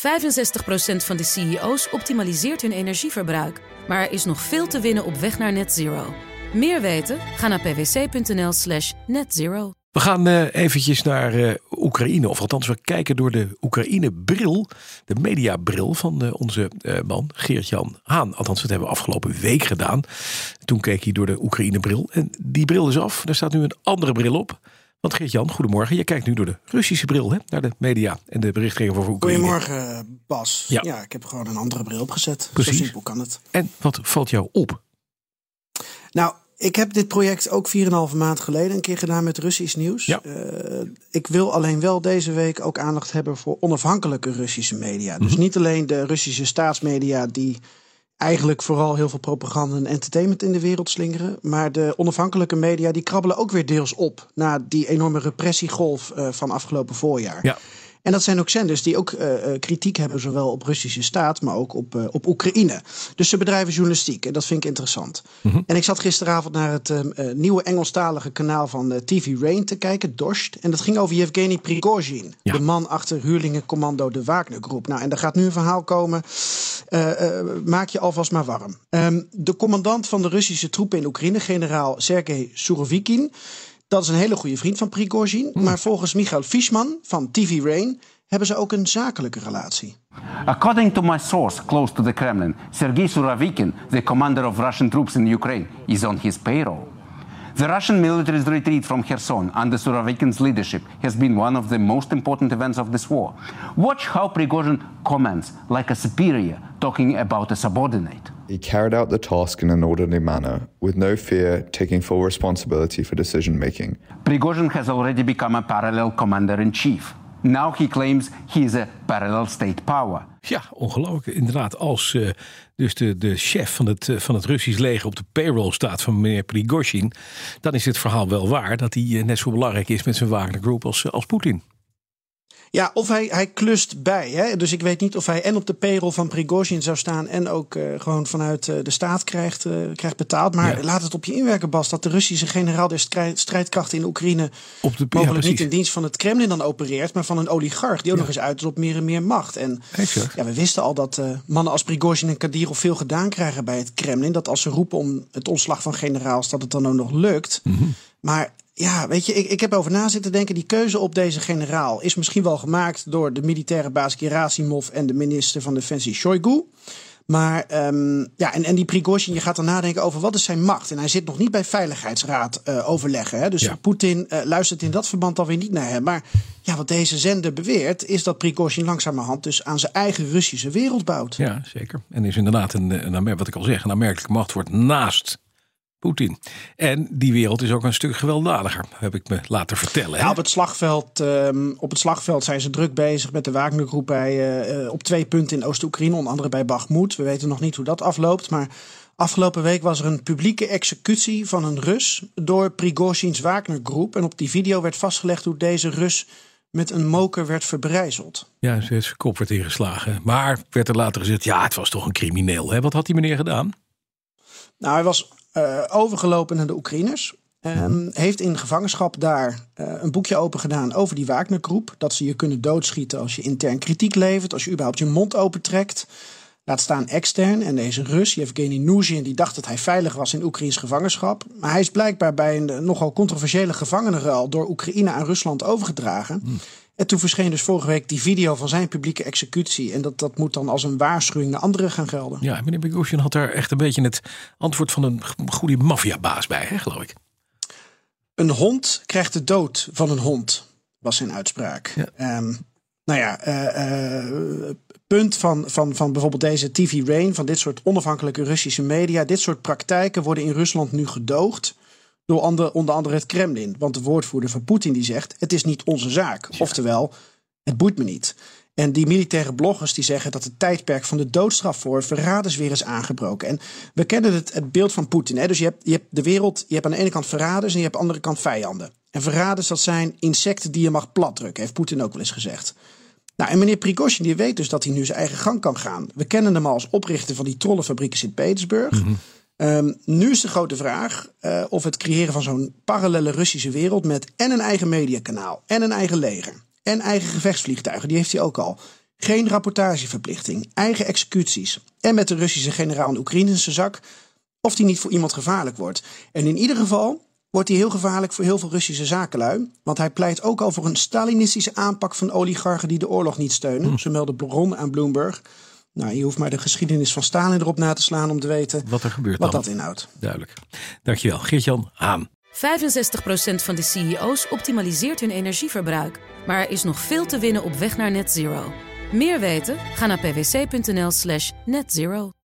65% van de CEO's optimaliseert hun energieverbruik. Maar er is nog veel te winnen op weg naar net zero. Meer weten? Ga naar pwc.nl slash netzero. We gaan uh, eventjes naar uh, Oekraïne. Of althans, we kijken door de Oekraïne-bril. De mediabril van uh, onze man Geert-Jan Haan. Althans, dat hebben we afgelopen week gedaan. Toen keek hij door de Oekraïne-bril. En die bril is af. Er staat nu een andere bril op. Want Geert-Jan, goedemorgen. Je kijkt nu door de Russische bril hè, naar de media en de berichtgeving over Oekraïne. Goedemorgen, Bas. Ja. ja, ik heb gewoon een andere bril opgezet. Precies. Zo simpel kan het. En wat valt jou op? Nou, ik heb dit project ook 4,5 maand geleden een keer gedaan met Russisch nieuws. Ja. Uh, ik wil alleen wel deze week ook aandacht hebben voor onafhankelijke Russische media. Dus niet alleen de Russische staatsmedia die eigenlijk vooral heel veel propaganda en entertainment in de wereld slingeren. Maar de onafhankelijke media die krabbelen ook weer deels op na die enorme repressiegolf uh, van afgelopen voorjaar. Ja. En dat zijn ook zenders die ook uh, kritiek hebben, zowel op Russische staat, maar ook op, uh, op Oekraïne. Dus ze bedrijven journalistiek en dat vind ik interessant. Mm -hmm. En ik zat gisteravond naar het uh, nieuwe Engelstalige kanaal van TV Rain te kijken, Dorst. En dat ging over Yevgeny Prigozhin, Ja. de man achter huurlingencommando de Wagner-groep. Nou, en daar gaat nu een verhaal komen. Maak je alvast maar warm. Um, de commandant van de Russische troepen in Oekraïne, generaal Sergei Surovikin. Dat is een hele goede vriend van Prigozhin. Maar volgens Michael Fishman van TV Rain hebben ze ook een zakelijke relatie. According to my source close to the Kremlin, Sergei Surovikin, the commander of Russian troops in Ukraine, is on his payroll. The Russian military's retreat from Kherson under Surovikin's leadership has been one of the most important events of this war. Watch how Prigozhin comments like a superior talking about a subordinate. He carried out the task in an orderly manner, with no fear, taking full responsibility for decision making. Prigozhin has already become a parallel commander in chief. Now he claims he is a parallel state power. Ja, ongelooflijk. Inderdaad, als uh, dus de, de chef van het, uh, van het Russisch leger op de payroll staat van meneer Prigozhin, dan is het verhaal wel waar dat hij uh, net zo belangrijk is met zijn Wagner Group als, als Poetin. Ja, of hij, hij klust bij. Hè? Dus ik weet niet of hij en op de payroll van Prigozhin zou staan en ook uh, gewoon vanuit uh, de staat krijgt, uh, krijgt betaald. Maar ja. laat het op je inwerken, Bas, dat de Russische generaal der strijdkrachten in Oekraïne op de, mogelijk ja, niet in dienst van het Kremlin dan opereert, maar van een oligarch die ook ja. nog eens uit is op meer en meer macht. En exact. ja, we wisten al dat mannen als Prigozhin en Kadyrov veel gedaan krijgen bij het Kremlin. Dat als ze roepen om het ontslag van generaals, dat het dan ook nog lukt. Mm -hmm. Maar ja, weet je, ik, ik heb over na zitten denken. Die keuze op deze generaal is misschien wel gemaakt door de militaire baas Gerasimov en de minister van Defensie Shoigu. Maar um, ja, en, en die Prigozhin, je gaat dan nadenken over wat is zijn macht. En hij zit nog niet bij Veiligheidsraad uh, overleggen. Hè? Dus Ja. Poetin uh, luistert in dat verband alweer niet naar hem. Maar ja, wat deze zender beweert, is dat Prigozhin langzamerhand dus aan zijn eigen Russische wereld bouwt. Ja, zeker. En is inderdaad een, een wat ik al zeg, een aanmerkelijke machtwoord naast Poetin. En die wereld is ook een stuk gewelddadiger, heb ik me laten vertellen. Ja, op, het slagveld, um, op het slagveld zijn ze druk bezig met de Wagnergroep bij, uh, op twee punten in Oost-Oekraïne, onder andere bij Bakhmut. We weten nog niet hoe dat afloopt, maar afgelopen week was er een publieke executie van een Rus door Prigozhins Wagnergroep. En op die video werd vastgelegd hoe deze Rus met een moker werd verbrijzeld. Ja, zijn kop werd ingeslagen. Maar werd er later gezegd, ja, het was toch een crimineel. Hè? Wat had die meneer gedaan? Nou, hij was uh, overgelopen naar de Oekraïners. Um, heeft in gevangenschap daar uh, een boekje open gedaan over die Wagnergroep. Dat ze je kunnen doodschieten als je intern kritiek levert, als je überhaupt je mond opentrekt. Laat staan extern. En deze Rus, Yevgeny Nuzhin, die dacht dat hij veilig was in Oekraïns gevangenschap. Maar hij is blijkbaar bij een nogal controversiële gevangenenruil door Oekraïne aan Rusland overgedragen. Hmm. En toen verscheen dus vorige week die video van zijn publieke executie. En dat, dat moet dan als een waarschuwing naar anderen gaan gelden. Ja, meneer Prigozhin had daar echt een beetje het antwoord van een goede maffiabaas bij, hè, geloof ik. Een hond krijgt de dood van een hond, was zijn uitspraak. Ja. Um, nou ja, uh, uh, punt van, van, van bijvoorbeeld deze TV Rain, van dit soort onafhankelijke Russische media. Dit soort praktijken worden in Rusland nu gedoogd door ander, onder andere het Kremlin. Want de woordvoerder van Poetin die zegt, het is niet onze zaak. Ja. Oftewel, het boeit me niet. En die militaire bloggers die zeggen dat het tijdperk van de doodstraf voor verraders weer is aangebroken. En we kennen het, het beeld van Poetin. Hè? Dus je hebt, je hebt de wereld, je hebt aan de ene kant verraders en je hebt aan de andere kant vijanden. En verraders, dat zijn insecten die je mag platdrukken, heeft Poetin ook wel eens gezegd. Nou, en meneer Prigozhin die weet dus dat hij nu zijn eigen gang kan gaan. We kennen hem al als oprichter van die trollenfabriek in Sint-Petersburg. Mhm. Um, nu is de grote vraag uh, of het creëren van zo'n parallele Russische wereld met en een eigen mediakanaal en een eigen leger en eigen gevechtsvliegtuigen, die heeft hij ook al, Geen rapportageverplichting, eigen executies en met de Russische generaal in Oekraïne in zijn zak, of die niet voor iemand gevaarlijk wordt. En in ieder geval wordt hij heel gevaarlijk voor heel veel Russische zakenlui. Want hij pleit ook al voor een Stalinistische aanpak van oligarchen die de oorlog niet steunen. Zo meldde Bron aan Bloomberg. Nou, je hoeft maar de geschiedenis van Stalin erop na te slaan om te weten Wat er gebeurt wat dan. dat inhoudt. Duidelijk. Dankjewel. Geert-Jan Haan. 65% van de CEO's optimaliseert hun energieverbruik. Maar er is nog veel te winnen op weg naar net zero. Meer weten? Ga naar pwc.nl slash netzero.